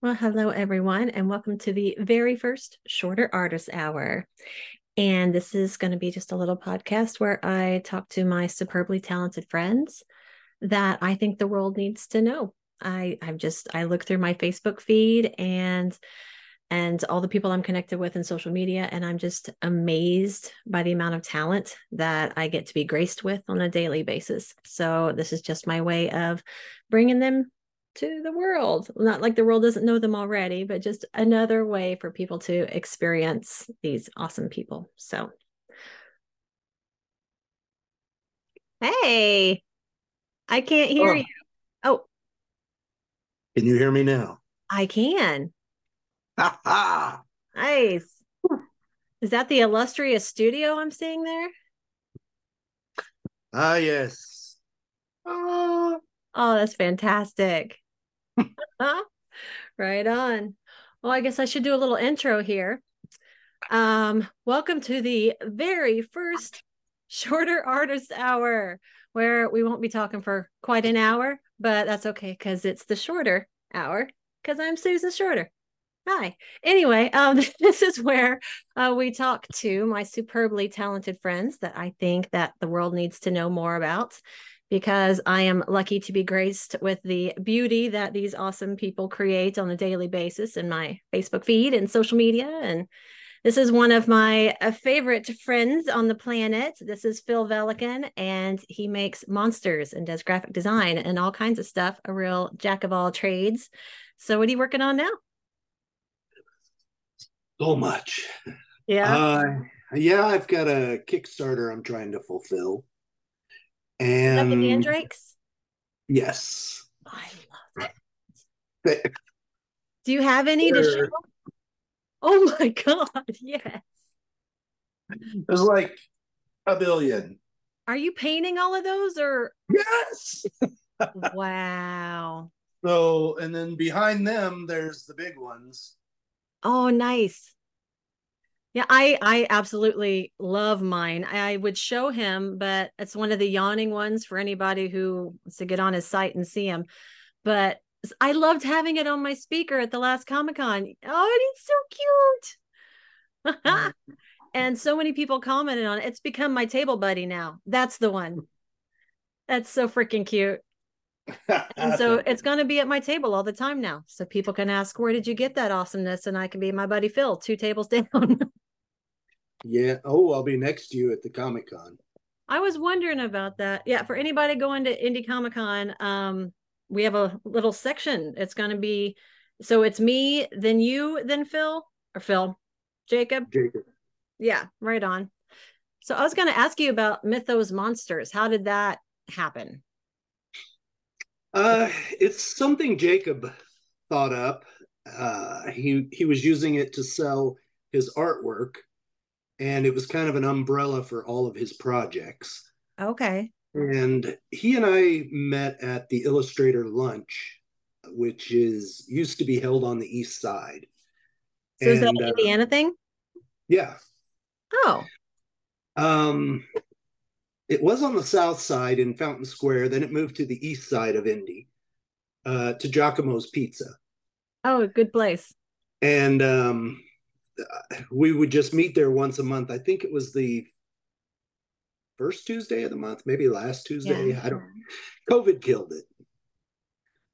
Well, hello, everyone, and welcome to the very first Shorter Artist Hour. And this is going to be just a little podcast where I talk to my superbly talented friends that I think the world needs to know. I I've just I look through my Facebook feed and and all the people I'm connected with in social media and I'm just amazed by the amount of talent that I get to be graced with on a daily basis. So this is just my way of bringing them to the world. Not like the world doesn't know them already, but just another way for people to experience these awesome people. So, hey, I can't hear oh. you. Oh, can you hear me now? I can. Ha. Nice. Is that the illustrious studio I'm seeing there? Ah, yes. Oh, oh that's fantastic. right on. Well, I guess I should do a little intro here. Um, welcome to the very first shorter artist hour, where we won't be talking for quite an hour, but that's okay because it's the shorter hour because I'm Susan Shorter. Hi. Anyway, um, this is where uh, we talk to my superbly talented friends that I think that the world needs to know more about because I am lucky to be graced with the beauty that these awesome people create on a daily basis in my Facebook feed and social media. And this is one of my uh, favorite friends on the planet. This is Phil Velikan, and he makes monsters and does graphic design and all kinds of stuff, a real jack of all trades. So, what are you working on now? So much. Yeah. Uh, yeah, I've got a Kickstarter I'm trying to fulfill. And the mandrakes? Yes. Oh, I love it. Do you have any to show? Oh my god, yes. There's like a billion. Are you painting all of those or yes? wow. So and then behind them there's the big ones. Oh, nice. Yeah, I I absolutely love mine. I would show him, but it's one of the yawning ones for anybody who wants to get on his site and see him. But I loved having it on my speaker at the last Comic Con. Oh, it's so cute. Mm. and so many people commented on it. It's become my table buddy now. That's the one. That's so freaking cute. and so it's going to be at my table all the time now. So people can ask, Where did you get that awesomeness? And I can be my buddy Phil, two tables down. Yeah. Oh, I'll be next to you at the Comic Con. I was wondering about that. Yeah, for anybody going to Indie Comic Con, um, we have a little section. It's going to be so it's me, then you, then Phil, or Phil, Jacob. Jacob. Yeah, right on. So I was going to ask you about Mythos Monsters. How did that happen? Uh, it's something Jacob thought up. Uh, he he was using it to sell his artwork and it was kind of an umbrella for all of his projects. Okay. And he and I met at the Illustrator Lunch, which is used to be held on the East Side. So and, is that an uh, Indiana thing? Yeah. Oh. Um, it was on the South Side in Fountain Square. Then it moved to the East Side of Indy, uh, to Giacomo's Pizza. Oh, a good place. And um, we would just meet there once a month. I think it was the first Tuesday of the month, maybe last Tuesday. Yeah. I don't. COVID killed it,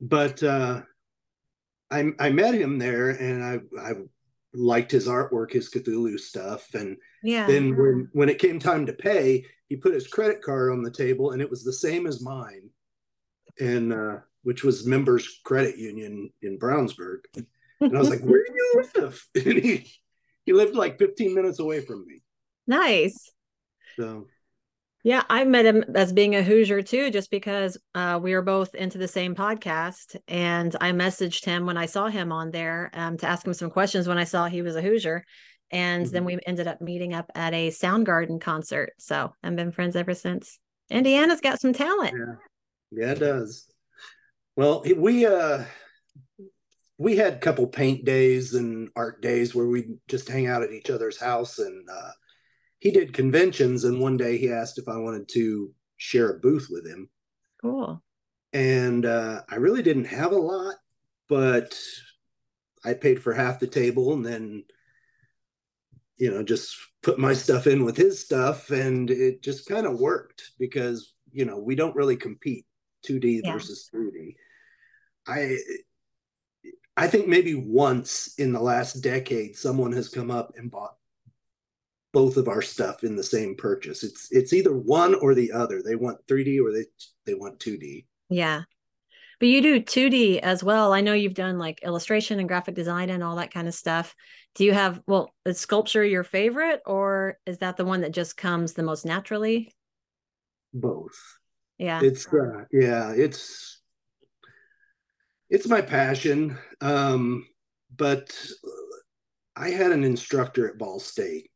but uh, I I met him there, and I I liked his artwork, his Cthulhu stuff, and yeah. Then when when it came time to pay, he put his credit card on the table, and it was the same as mine, and uh, which was Members Credit Union in Brownsburg. And I was like, "Where do you live?" And he he lived like 15 minutes away from me. Nice. So yeah, I met him as being a Hoosier too, just because uh, we were both into the same podcast. And I messaged him when I saw him on there um, to ask him some questions when I saw he was a Hoosier. And mm-hmm. then we ended up meeting up at a Soundgarden concert. So I've been friends ever since. Indiana's got some talent. Yeah, yeah it does. Well, we uh we had a couple paint days and art days where we just hang out at each other's house and uh, he did conventions and one day he asked if i wanted to share a booth with him cool and uh, i really didn't have a lot but I paid for half the table and then you know just put my stuff in with his stuff and it just kind of worked because you know we don't really compete 2D yeah. versus 3D. I I think maybe once in the last decade someone has come up and bought both of our stuff in the same purchase. It's it's either one or the other. They want 3D or they they want 2D. Yeah. But you do 2D as well. I know you've done like illustration and graphic design and all that kind of stuff. Do you have well, is sculpture your favorite or is that the one that just comes the most naturally? Both. Yeah. It's uh, yeah, it's it's my passion. Um but I had an instructor at Ball State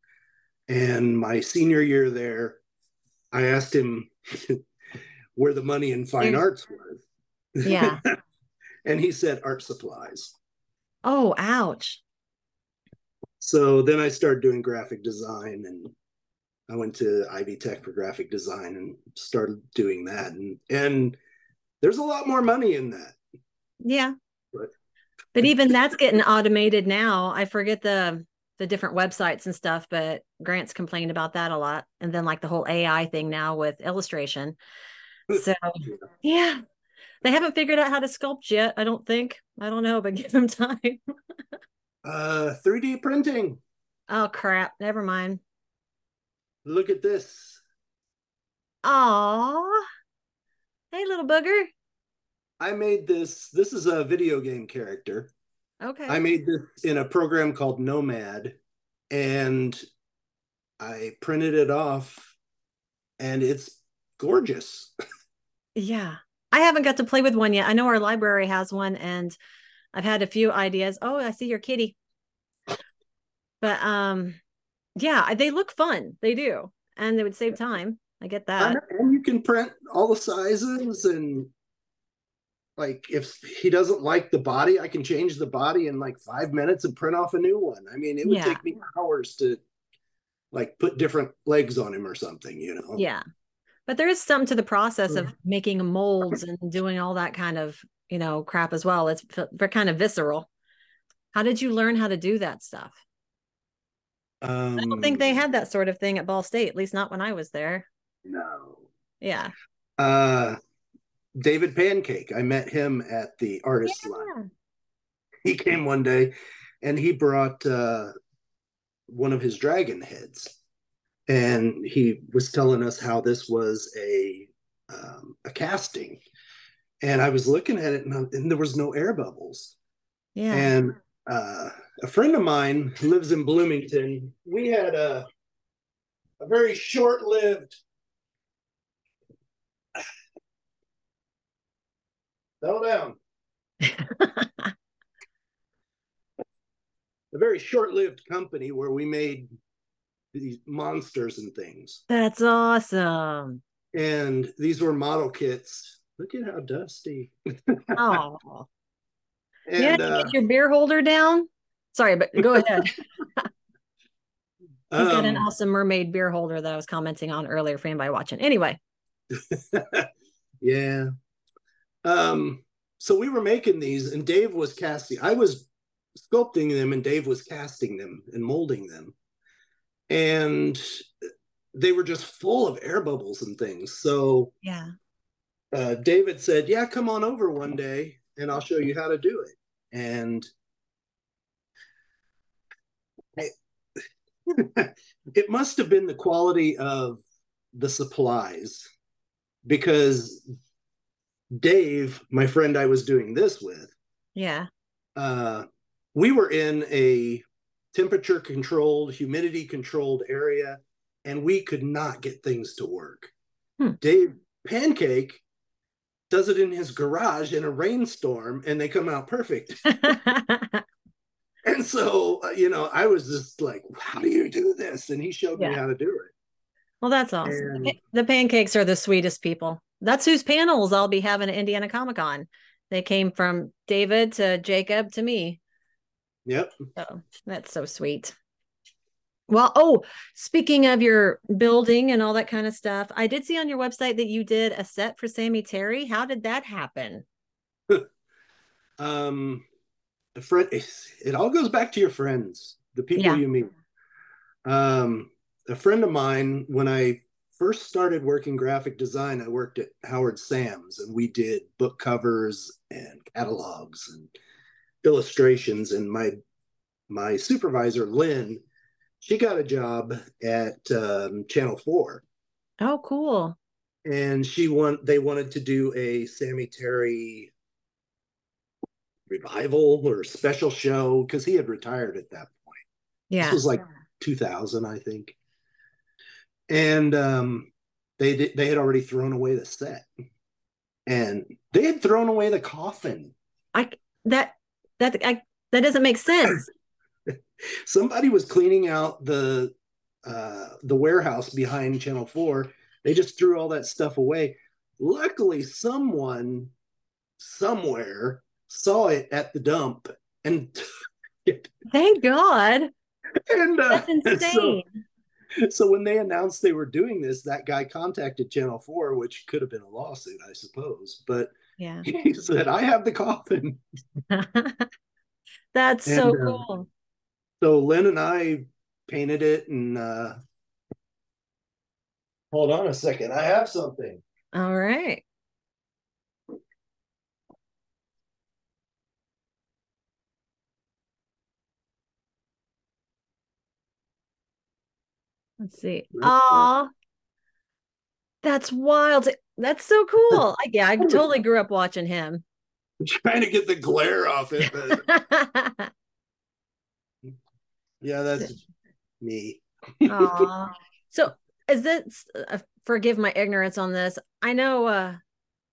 and my senior year there, I asked him where the money in fine arts was. Yeah. and he said art supplies. Oh, ouch. So then I started doing graphic design and I went to Ivy Tech for graphic design and started doing that. And and there's a lot more money in that. Yeah. But but even that's getting automated now. I forget the the different websites and stuff, but Grant's complained about that a lot. And then like the whole AI thing now with illustration. So yeah, they haven't figured out how to sculpt yet. I don't think. I don't know, but give them time. uh, 3D printing. Oh crap! Never mind. Look at this. Aw. Hey, little booger. I made this. This is a video game character. Okay. I made this in a program called Nomad and I printed it off and it's gorgeous. yeah. I haven't got to play with one yet. I know our library has one and I've had a few ideas. Oh, I see your kitty. But um yeah, they look fun. They do. And they would save time. I get that. And you can print all the sizes and like if he doesn't like the body, I can change the body in like five minutes and print off a new one. I mean, it would yeah. take me hours to like put different legs on him or something, you know? Yeah. But there is some to the process of making molds and doing all that kind of, you know, crap as well. It's they're kind of visceral. How did you learn how to do that stuff? Um, I don't think they um, had that sort of thing at Ball State, at least not when I was there. No. Yeah. Uh David Pancake. I met him at the artist yeah. He came one day and he brought uh, one of his dragon heads. And he was telling us how this was a um, a casting. And I was looking at it and, and there was no air bubbles. Yeah. And uh, a friend of mine lives in Bloomington. We had a a very short-lived Settle down. a very short-lived company where we made these monsters and things. That's awesome. And these were model kits. Look at how dusty. oh. And, yeah, uh, get your beer holder down. Sorry, but go ahead. He's got an um, awesome mermaid beer holder that I was commenting on earlier for anybody watching. Anyway. yeah. Um, so we were making these, and Dave was casting. I was sculpting them, and Dave was casting them and molding them, and they were just full of air bubbles and things. So yeah, uh, David said, "Yeah, come on over one day, and I'll show you how to do it." And it must have been the quality of the supplies because Dave, my friend I was doing this with, yeah, uh, we were in a temperature controlled, humidity controlled area, and we could not get things to work. Hmm. Dave Pancake does it in his garage in a rainstorm, and they come out perfect. and so, uh, you know, I was just like, "How do you do this?" And he showed yeah. me how to do it. Well, that's awesome. And, the pancakes are the sweetest people that's whose panels I'll be having at Indiana Comic Con. They came from David to Jacob to me. Yep. So that's so sweet. Well, oh, speaking of your building and all that kind of stuff, I did see on your website that you did a set for Sammy Terry. How did that happen? um, the friend it all goes back to your friends, the people yeah. you meet. Um, a friend of mine, when I first started working graphic design, I worked at Howard Sams and we did book covers and catalogs and illustrations. And my my supervisor, Lynn, she got a job at um, Channel 4. Oh, cool. And she want they wanted to do a Sammy Terry revival or special show because he had retired at that point. Yeah. This was like 2000, I think. And um, they they had already thrown away the set, and they had thrown away the coffin. I that that I that doesn't make sense. Somebody was cleaning out the uh, the warehouse behind Channel Four. They just threw all that stuff away. Luckily, someone somewhere saw it at the dump and thank God. And uh, that's insane. So, so when they announced they were doing this, that guy contacted Channel Four, which could have been a lawsuit, I suppose. But yeah, he said, "I have the coffin." that's and, so uh, cool. Uh, so Lynn and I painted it, and uh, hold on a second, I have something. All right. Let's see. Oh, that's wild. That's so cool. I, yeah, I totally grew up watching him. I'm trying to get the glare off it. But... yeah, that's me. Aww. So is this uh, forgive my ignorance on this. I know uh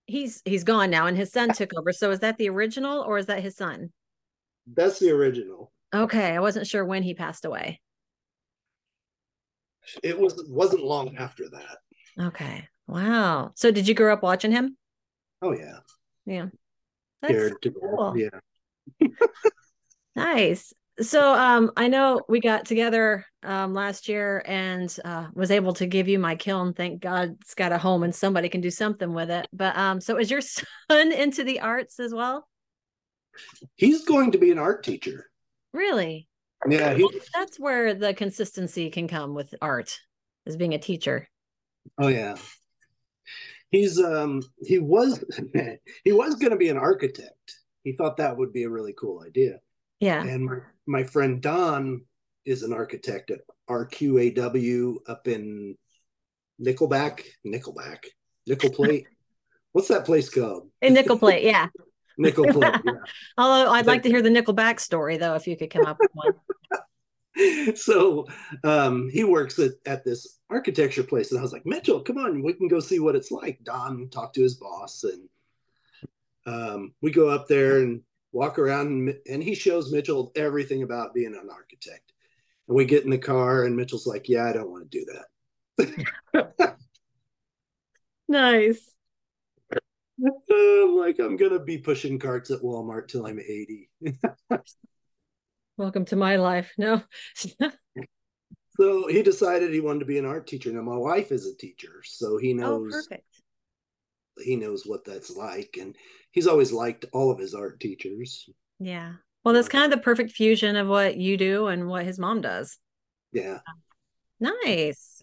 he's he's gone now and his son took over. So is that the original or is that his son? That's the original. Okay, I wasn't sure when he passed away it was wasn't long after that. Okay. Wow. So did you grow up watching him? Oh yeah. Yeah. That's cool. Yeah. nice. So um I know we got together um last year and uh was able to give you my kiln. Thank God it's got a home and somebody can do something with it. But um so is your son into the arts as well? He's going to be an art teacher. Really? Yeah, he, that's where the consistency can come with art, as being a teacher. Oh yeah, he's um he was he was going to be an architect. He thought that would be a really cool idea. Yeah, and my, my friend Don is an architect at RQAW up in Nickelback, Nickelback, Nickel Plate. What's that place called? In Nickel Plate, yeah. Nickel plate. Yeah. Although I'd like to hear the Nickelback story though, if you could come up with one. so um, he works at, at this architecture place, and I was like, Mitchell, come on, we can go see what it's like. Don talked to his boss, and um, we go up there and walk around, and, and he shows Mitchell everything about being an architect. And we get in the car, and Mitchell's like, "Yeah, I don't want to do that." nice. I'm like, I'm gonna be pushing carts at Walmart till I'm 80. Welcome to my life. No. so he decided he wanted to be an art teacher. Now my wife is a teacher, so he oh, knows oh, perfect. he knows what that's like. And he's always liked all of his art teachers. Yeah. Well, that's kind of the perfect fusion of what you do and what his mom does. Yeah. Nice.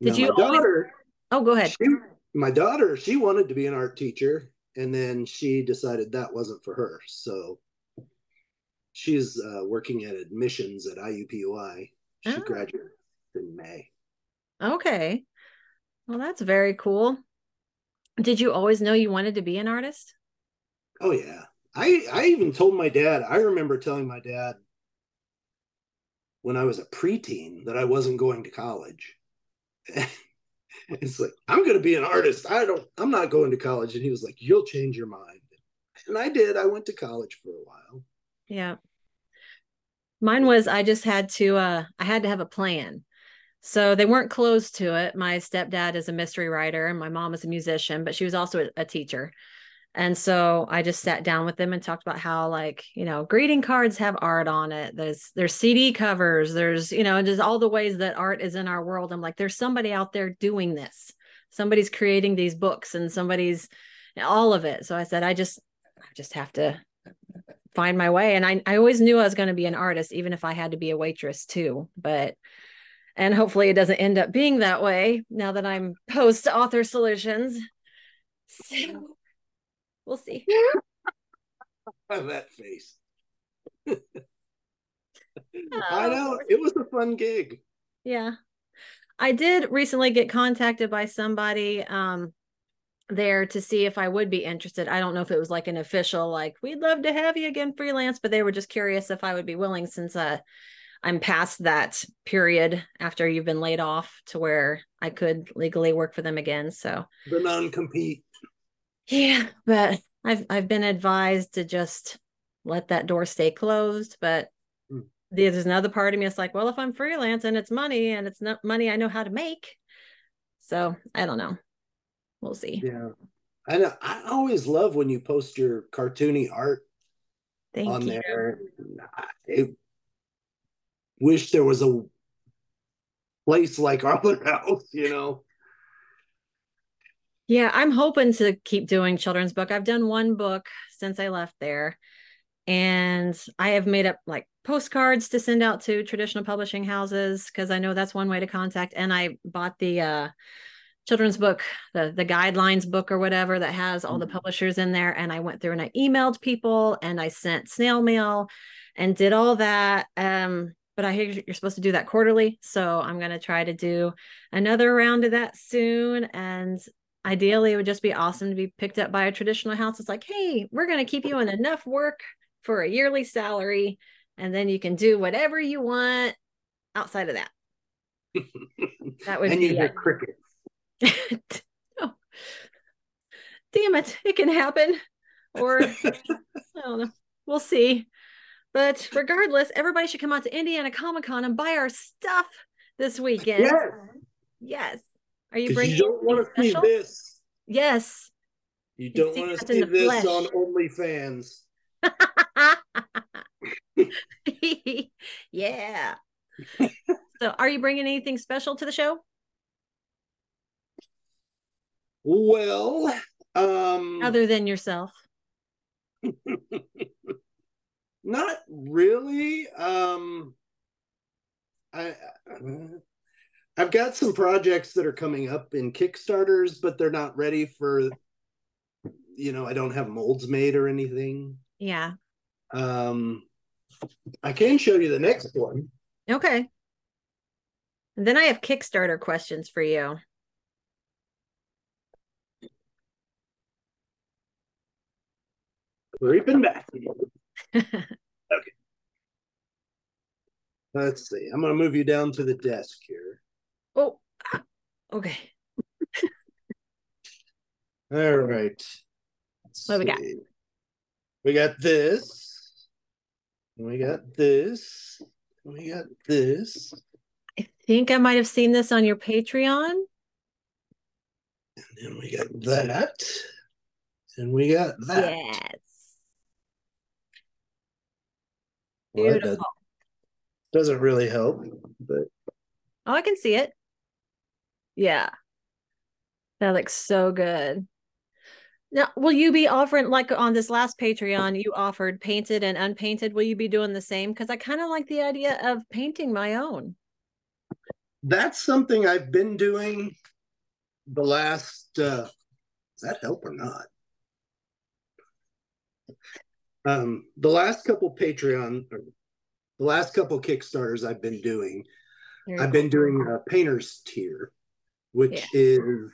Did now, you daughter, always... Oh, go ahead. She, my daughter, she wanted to be an art teacher, and then she decided that wasn't for her. So she's uh, working at admissions at IUPUI. She oh. graduated in May. Okay. Well, that's very cool. Did you always know you wanted to be an artist? Oh yeah. I I even told my dad. I remember telling my dad when I was a preteen that I wasn't going to college. it's like i'm going to be an artist. I don't i'm not going to college. And he was like you'll change your mind. And i did. I went to college for a while. Yeah. Mine was i just had to uh i had to have a plan. So they weren't closed to it. My stepdad is a mystery writer and my mom is a musician but she was also a, a teacher and so I just sat down with them and talked about how like, you know, greeting cards have art on it. There's there's CD covers, there's, you know, just all the ways that art is in our world. I'm like, there's somebody out there doing this. Somebody's creating these books and somebody's all of it. So I said, I just I just have to find my way. And I, I always knew I was going to be an artist, even if I had to be a waitress too. But, and hopefully it doesn't end up being that way now that I'm post author solutions. So we'll see. that face. I know it was a fun gig. Yeah. I did recently get contacted by somebody um there to see if I would be interested. I don't know if it was like an official, like, we'd love to have you again freelance, but they were just curious if I would be willing since uh, I'm past that period after you've been laid off to where I could legally work for them again. So the non compete. Yeah, but I've I've been advised to just let that door stay closed. But hmm. there's another part of me that's like, well, if I'm freelance and it's money and it's not money I know how to make. So I don't know we'll see. Yeah. I know. I always love when you post your cartoony art Thank on you. there. I wish there was a place like Arlen House, you know. Yeah, I'm hoping to keep doing children's book. I've done one book since I left there. And I have made up like postcards to send out to traditional publishing houses because I know that's one way to contact. And I bought the uh children's book, the the guidelines book or whatever that has all the mm-hmm. publishers in there. And I went through and I emailed people and I sent snail mail and did all that. Um, but I hear you're supposed to do that quarterly. So I'm gonna try to do another round of that soon. And ideally it would just be awesome to be picked up by a traditional house. It's like, hey, we're gonna keep you in enough work for a yearly salary, and then you can do whatever you want outside of that. That would and be you hear crickets. oh. Damn it, it can happen. Or I don't know. We'll see. But regardless, everybody should come out to Indiana Comic Con and buy our stuff this weekend. Yes. Yes. Are you bringing? You don't want to see this. Yes. You don't want to see this flesh. on OnlyFans. yeah. so, are you bringing anything special to the show? Well, um other than yourself. not really. Um I I've got some projects that are coming up in Kickstarters, but they're not ready for you know, I don't have molds made or anything. Yeah. Um I can show you the next one. Okay. And then I have Kickstarter questions for you. creeping back. okay. Let's see. I'm going to move you down to the desk here. Oh, ah, okay. All right. Let's what see. we got? We got this. We got this. We got this. I think I might have seen this on your Patreon. And then we got that. And we got that. Yes. Well, doesn't, doesn't really help, but oh, I can see it. Yeah, that looks so good. Now, will you be offering like on this last Patreon? You offered painted and unpainted. Will you be doing the same? Because I kind of like the idea of painting my own. That's something I've been doing the last. uh Does that help or not? Um, the last couple Patreon, or the last couple Kickstarters I've been doing, I've been doing a painter's tier, which yeah. is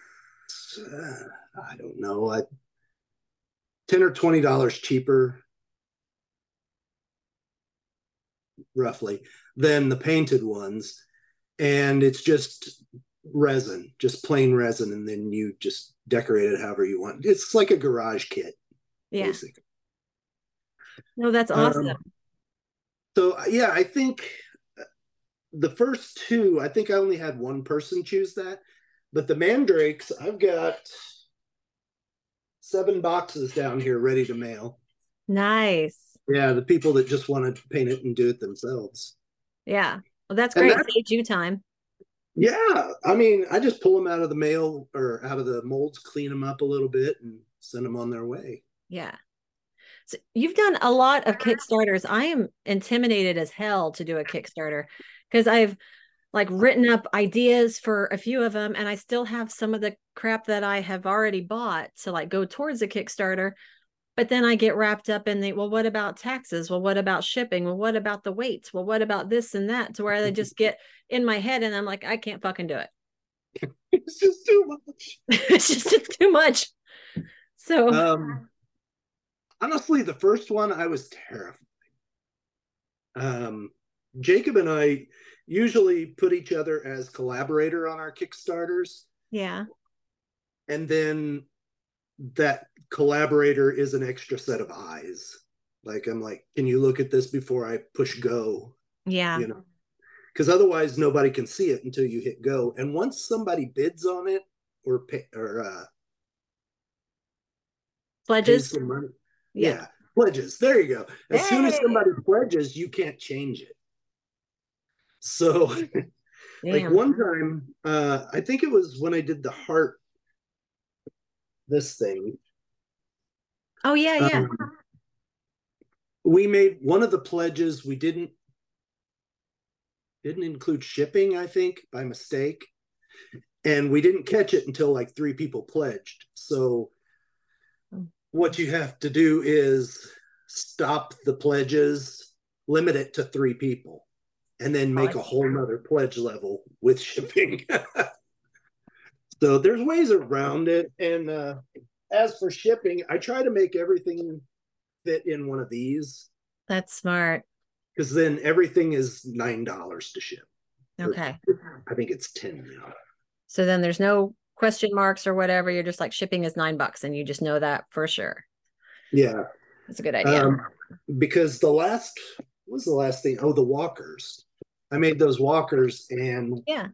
uh, I don't know, like ten or twenty dollars cheaper, roughly, than the painted ones, and it's just resin, just plain resin, and then you just decorate it however you want. It's like a garage kit, yeah. basically. No, that's um, awesome. Um, so yeah, I think the first two, I think I only had one person choose that, but the mandrakes, I've got seven boxes down here ready to mail. Nice. Yeah, the people that just want to paint it and do it themselves. Yeah. Well, that's great. That, Saves you time. Yeah. I mean, I just pull them out of the mail or out of the molds, clean them up a little bit, and send them on their way. Yeah. So you've done a lot of Kickstarters. I am intimidated as hell to do a Kickstarter because I've like written up ideas for a few of them and I still have some of the crap that I have already bought to like go towards a Kickstarter. But then I get wrapped up in the well, what about taxes? Well, what about shipping? Well, what about the weights? Well, what about this and that? To where I just get in my head and I'm like, I can't fucking do it. it's just too much. it's just it's too much. So um honestly, the first one I was terrified. Um Jacob and I usually put each other as collaborator on our Kickstarters. Yeah. And then that collaborator is an extra set of eyes. Like I'm like, can you look at this before I push go? Yeah. You know, because otherwise nobody can see it until you hit go. And once somebody bids on it or pay, or uh, pledges, yeah. yeah. pledges. There you go. As hey. soon as somebody pledges, you can't change it. So, like one time, uh, I think it was when I did the heart, this thing. Oh yeah, yeah. Um, we made one of the pledges. We didn't didn't include shipping, I think, by mistake. And we didn't catch it until like three people pledged. So what you have to do is stop the pledges, limit it to three people, and then make a whole nother pledge level with shipping. so there's ways around it. And uh, as for shipping, I try to make everything fit in one of these. That's smart because then everything is nine dollars to ship. Okay. I think it's ten now. So then there's no question marks or whatever. You're just like shipping is nine bucks, and you just know that for sure. Yeah, that's a good idea. Um, because the last what was the last thing? Oh, the walkers. I made those walkers, and yeah,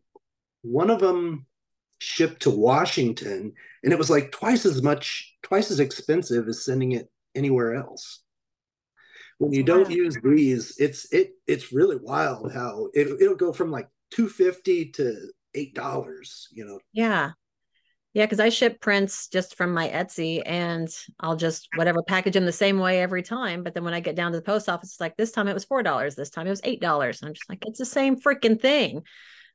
one of them shipped to Washington, and it was like twice as much, twice as expensive as sending it anywhere else when you don't use these, it's it it's really wild how it it'll go from like two fifty to eight dollars. You know. Yeah. Yeah, because I ship prints just from my Etsy and I'll just whatever package them the same way every time. But then when I get down to the post office, it's like this time it was four dollars, this time it was eight dollars. I'm just like, it's the same freaking thing.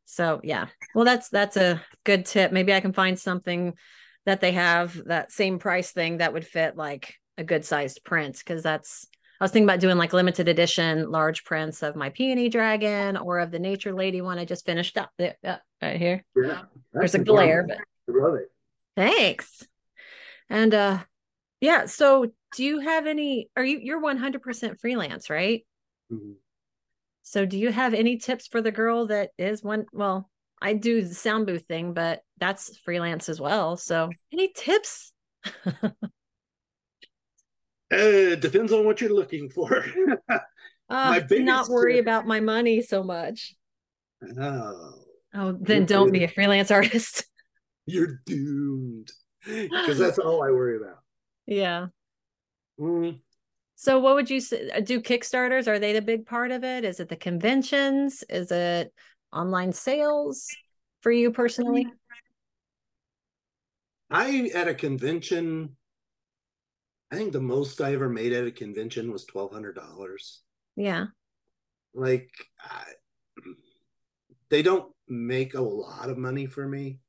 So yeah. Well, that's that's a good tip. Maybe I can find something that they have that same price thing that would fit like a good sized print because that's I was thinking about doing like limited edition large prints of my peony dragon or of the nature lady one I just finished up there, uh, right here. Yeah, There's a glare, but love it. Thanks. And uh yeah, so do you have any are you you're 100% freelance, right? Mm-hmm. So do you have any tips for the girl that is one well, I do the sound booth thing, but that's freelance as well. So any tips? Uh, depends on what you're looking for. uh, not worry about my money so much. Oh. Oh, then don't be a freelance artist. You're doomed. Because that's all I worry about. Yeah. Mm. So, what would you say? Uh, do Kickstarters? Are they the big part of it? Is it the conventions? Is it online sales for you personally? I at a convention I think the most I ever made at a convention was twelve hundred dollars. Yeah. Like, I, they don't make a lot of money for me.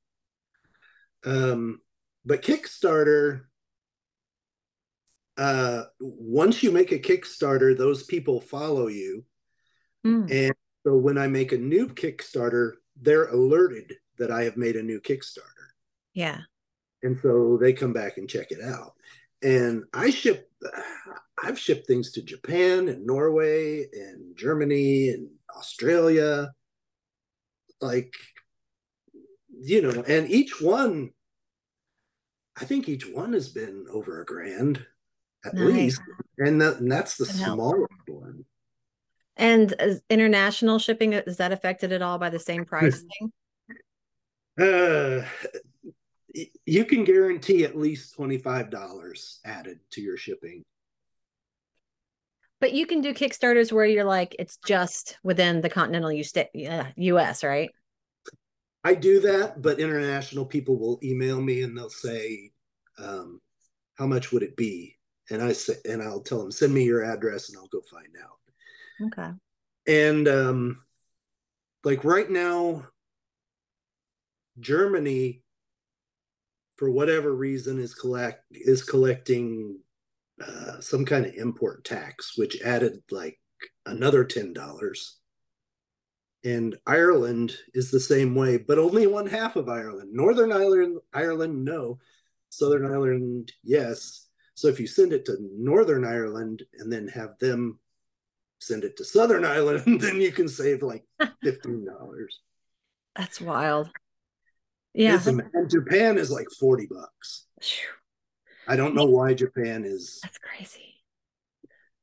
Um, but Kickstarter, uh, once you make a Kickstarter, those people follow you, mm. and so when I make a new Kickstarter, they're alerted that I have made a new Kickstarter. Yeah. And so they come back and check it out and I ship I've shipped things to Japan and Norway and Germany and Australia like you know and each one I think each one has been over a grand at nice. least and, that, and that's the smallest one and international shipping is that affected at all by the same price thing uh you can guarantee at least $25 added to your shipping. But you can do Kickstarters where you're like, it's just within the continental US, right? I do that, but international people will email me and they'll say, um, how much would it be? and I say, and I'll tell them send me your address, and I'll go find out. Okay. And um, like right now, Germany, for whatever reason, is collect is collecting uh, some kind of import tax, which added like another ten dollars. And Ireland is the same way, but only one half of Ireland. Northern Ireland, Ireland, no. Southern Ireland, yes. So if you send it to Northern Ireland and then have them send it to Southern Ireland, then you can save like fifteen dollars. That's wild. Yeah. and Japan is like 40 bucks. I don't know why Japan is. That's crazy.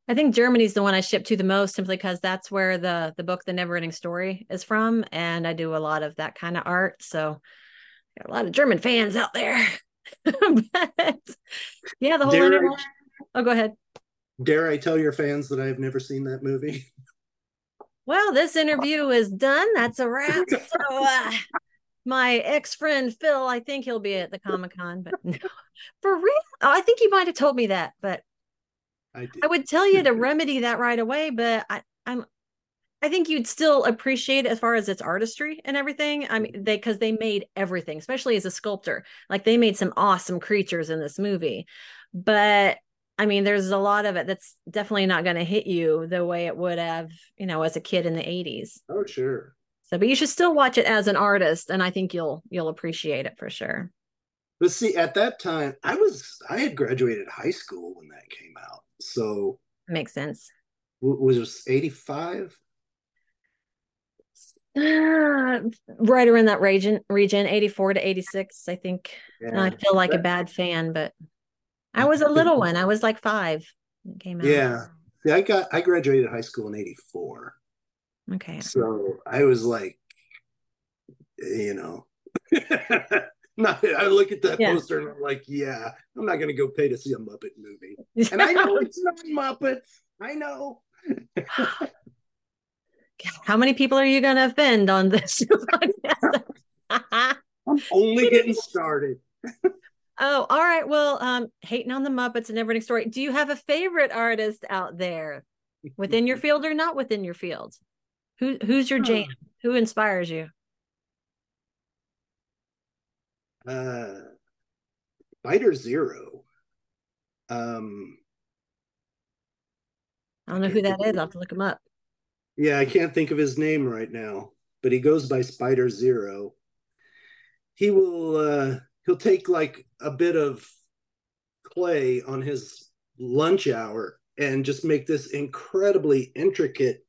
I think Germany's the one I ship to the most simply because that's where the the book The Never Ending Story is from. And I do a lot of that kind of art. So got a lot of German fans out there. but yeah, the whole dare I, Oh, go ahead. Dare I tell your fans that I've never seen that movie? Well, this interview is done. That's a wrap. So uh, my ex friend Phil, I think he'll be at the Comic Con, but no, for real, oh, I think you might have told me that, but I, I would tell you to remedy that right away. But I, I'm, I think you'd still appreciate it as far as its artistry and everything. I mean, they because they made everything, especially as a sculptor. Like they made some awesome creatures in this movie, but I mean, there's a lot of it that's definitely not going to hit you the way it would have, you know, as a kid in the 80s. Oh, sure. So, but you should still watch it as an artist, and I think you'll you'll appreciate it for sure. But see, at that time, I was I had graduated high school when that came out, so makes sense. Was it eighty five? Uh, right around that region, region eighty four to eighty six, I think. Yeah. I feel like a bad fan, but I was a little one. I was like five. it came out. Yeah, see, I got I graduated high school in eighty four. Okay. So I was like, you know, I look at that yeah. poster and I'm like, yeah, I'm not going to go pay to see a Muppet movie. And I know it's not Muppet. I know. How many people are you going to offend on this? I'm only getting started. oh, all right. Well, um, hating on the Muppets and everything story. Do you have a favorite artist out there within your field or not within your field? Who who's your jam? Who inspires you? Uh Spider Zero. Um I don't know who that is. I'll have to look him up. Yeah, I can't think of his name right now, but he goes by Spider Zero. He will uh he'll take like a bit of clay on his lunch hour and just make this incredibly intricate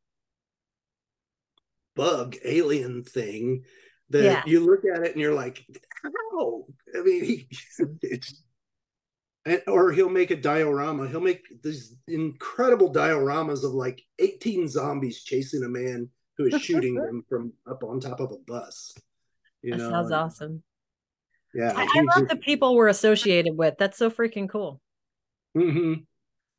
bug alien thing that yeah. you look at it and you're like, how? I mean, he, it's, or he'll make a diorama. He'll make these incredible dioramas of like 18 zombies chasing a man who is shooting them from up on top of a bus. You that know, sounds and, awesome. Yeah, I, I love the people we're associated with. That's so freaking cool. Mm-hmm.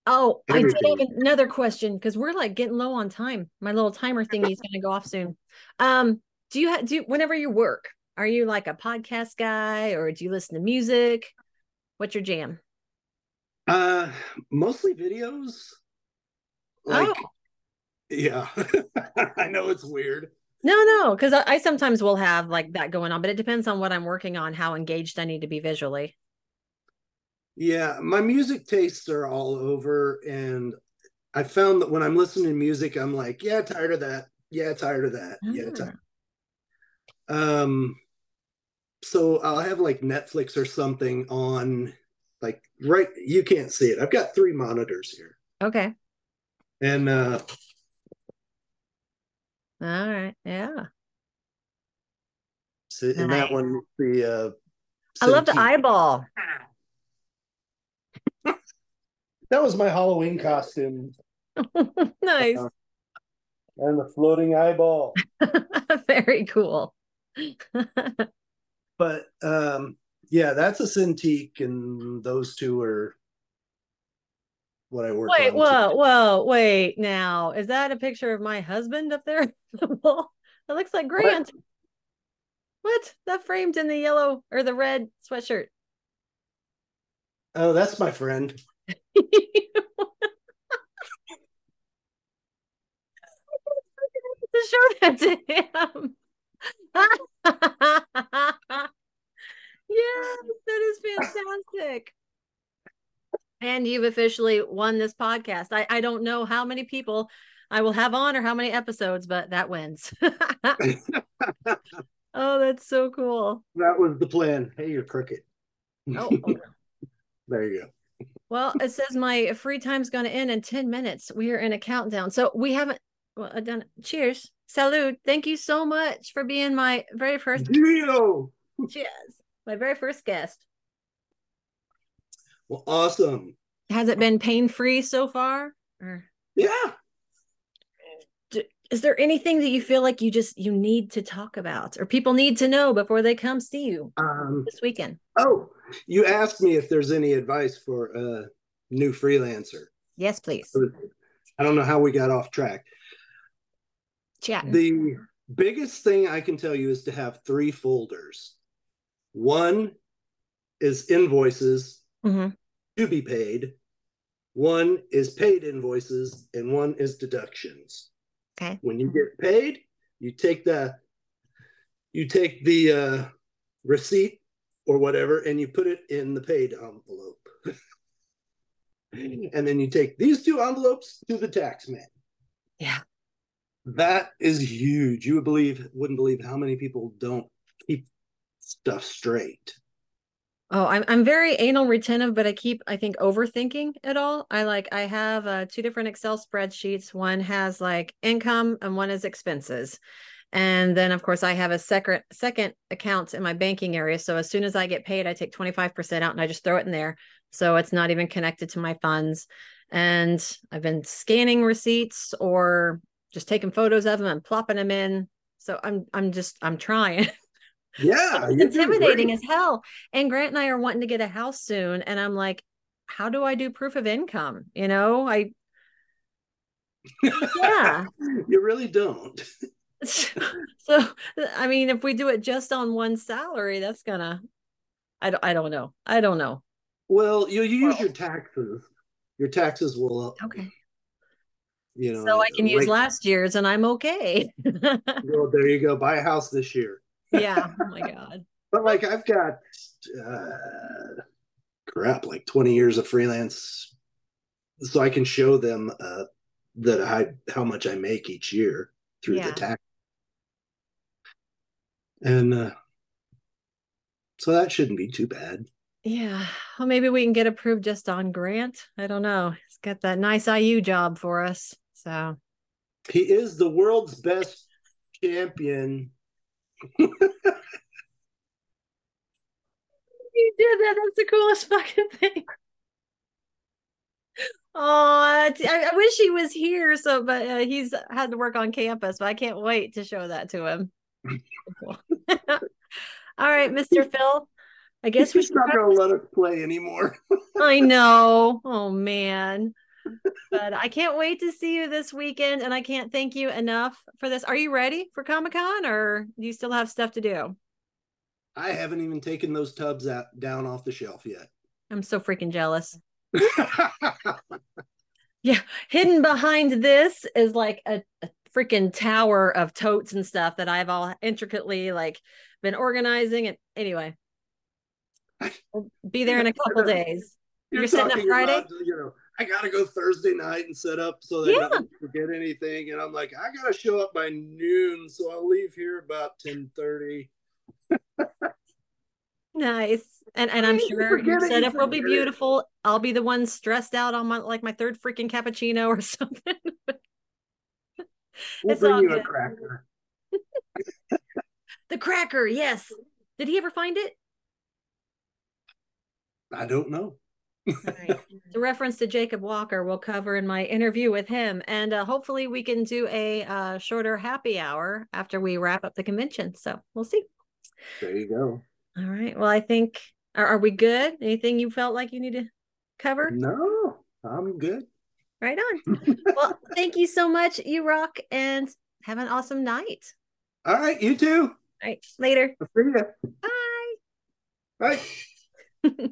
Oh, Everything. I did have another question because we're like getting low on time. My little timer thingy is going to go off soon. Um, do you have do you, whenever you work? Are you like a podcast guy or do you listen to music? What's your jam? Uh, mostly videos. Like, oh. yeah, I know it's weird. No, no, because I, I sometimes will have like that going on, but it depends on what I'm working on, how engaged I need to be visually. Yeah, my music tastes are all over, and I found that when I'm listening to music, I'm like, yeah, tired of that. Yeah, tired of that. Yeah, ah. tired. Um, so I'll have like Netflix or something on, like right. You can't see it. I've got three monitors here. Okay. And uh. All right. Yeah. So in nice. that one, the uh. I love the eyeball. that was my Halloween costume. nice. Uh, and the floating eyeball. Very cool. but um yeah, that's a Cintiq, and those two are what I work wait, whoa, whoa, wait. Now, is that a picture of my husband up there? it looks like Grant. What? what? That framed in the yellow or the red sweatshirt. Oh, that's my friend. to show that to him. yes, that is fantastic. And you've officially won this podcast. I, I don't know how many people I will have on or how many episodes, but that wins. oh, that's so cool. That was the plan. Hey, you're crooked. Oh, okay. there you go. Well, it says my free time's going to end in 10 minutes. We are in a countdown. So we haven't well, uh, done. Cheers. Salud. Thank you so much for being my very first. Gio. Cheers. My very first guest. Well, awesome. Has it been pain free so far? Or yeah. Is there anything that you feel like you just you need to talk about or people need to know before they come see you um, this weekend? Oh, you asked me if there's any advice for a new freelancer. Yes, please. I don't know how we got off track. Chat. The biggest thing I can tell you is to have three folders. One is invoices mm-hmm. to be paid. One is paid invoices, and one is deductions. Okay. When you get paid, you take the you take the uh, receipt or whatever, and you put it in the paid envelope. and then you take these two envelopes to the tax man. Yeah. That is huge. You would believe wouldn't believe how many people don't keep stuff straight. Oh, I'm I'm very anal retentive, but I keep I think overthinking it all. I like I have uh, two different Excel spreadsheets. One has like income and one is expenses. And then of course I have a second second account in my banking area. So as soon as I get paid, I take 25% out and I just throw it in there. So it's not even connected to my funds. And I've been scanning receipts or just taking photos of them and plopping them in. So I'm I'm just I'm trying. Yeah, it's intimidating as hell. And Grant and I are wanting to get a house soon, and I'm like, how do I do proof of income? You know, I yeah, you really don't. so I mean, if we do it just on one salary, that's gonna. I don't. I don't know. I don't know. Well, you you use well, your taxes. Your taxes will. Okay you know so i can like, use last year's and i'm okay well there you go buy a house this year yeah oh my god but like i've got uh crap like 20 years of freelance so i can show them uh that i how much i make each year through yeah. the tax and uh so that shouldn't be too bad yeah. Well, maybe we can get approved just on Grant. I don't know. It's got that nice IU job for us. So he is the world's best champion. you did that. That's the coolest fucking thing. Oh, I, I, wish he was here. So, but uh, he's had to work on campus. But I can't wait to show that to him. All right, Mr. Phil. I guess He's we not going to let us play anymore. I know. Oh man. But I can't wait to see you this weekend and I can't thank you enough for this. Are you ready for Comic-Con or do you still have stuff to do? I haven't even taken those tubs out down off the shelf yet. I'm so freaking jealous. yeah, hidden behind this is like a, a freaking tower of totes and stuff that I've all intricately like been organizing and anyway, We'll be there in a couple days. You're, You're setting up Friday. About, you know, I gotta go Thursday night and set up so they yeah. Don't forget anything. And I'm like, I gotta show up by noon, so I'll leave here about ten thirty. nice. And and I'm sure your setup will be beautiful. I'll be the one stressed out on my like my third freaking cappuccino or something. we'll it's bring you good. a cracker. the cracker, yes. Did he ever find it? I don't know. Right. The reference to Jacob Walker we'll cover in my interview with him, and uh, hopefully we can do a uh, shorter happy hour after we wrap up the convention. So we'll see. There you go. All right. Well, I think are, are we good? Anything you felt like you need to cover? No, I'm good. Right on. well, thank you so much. You rock, and have an awesome night. All right. You too. All right. Later. I'll see you. Bye. Bye.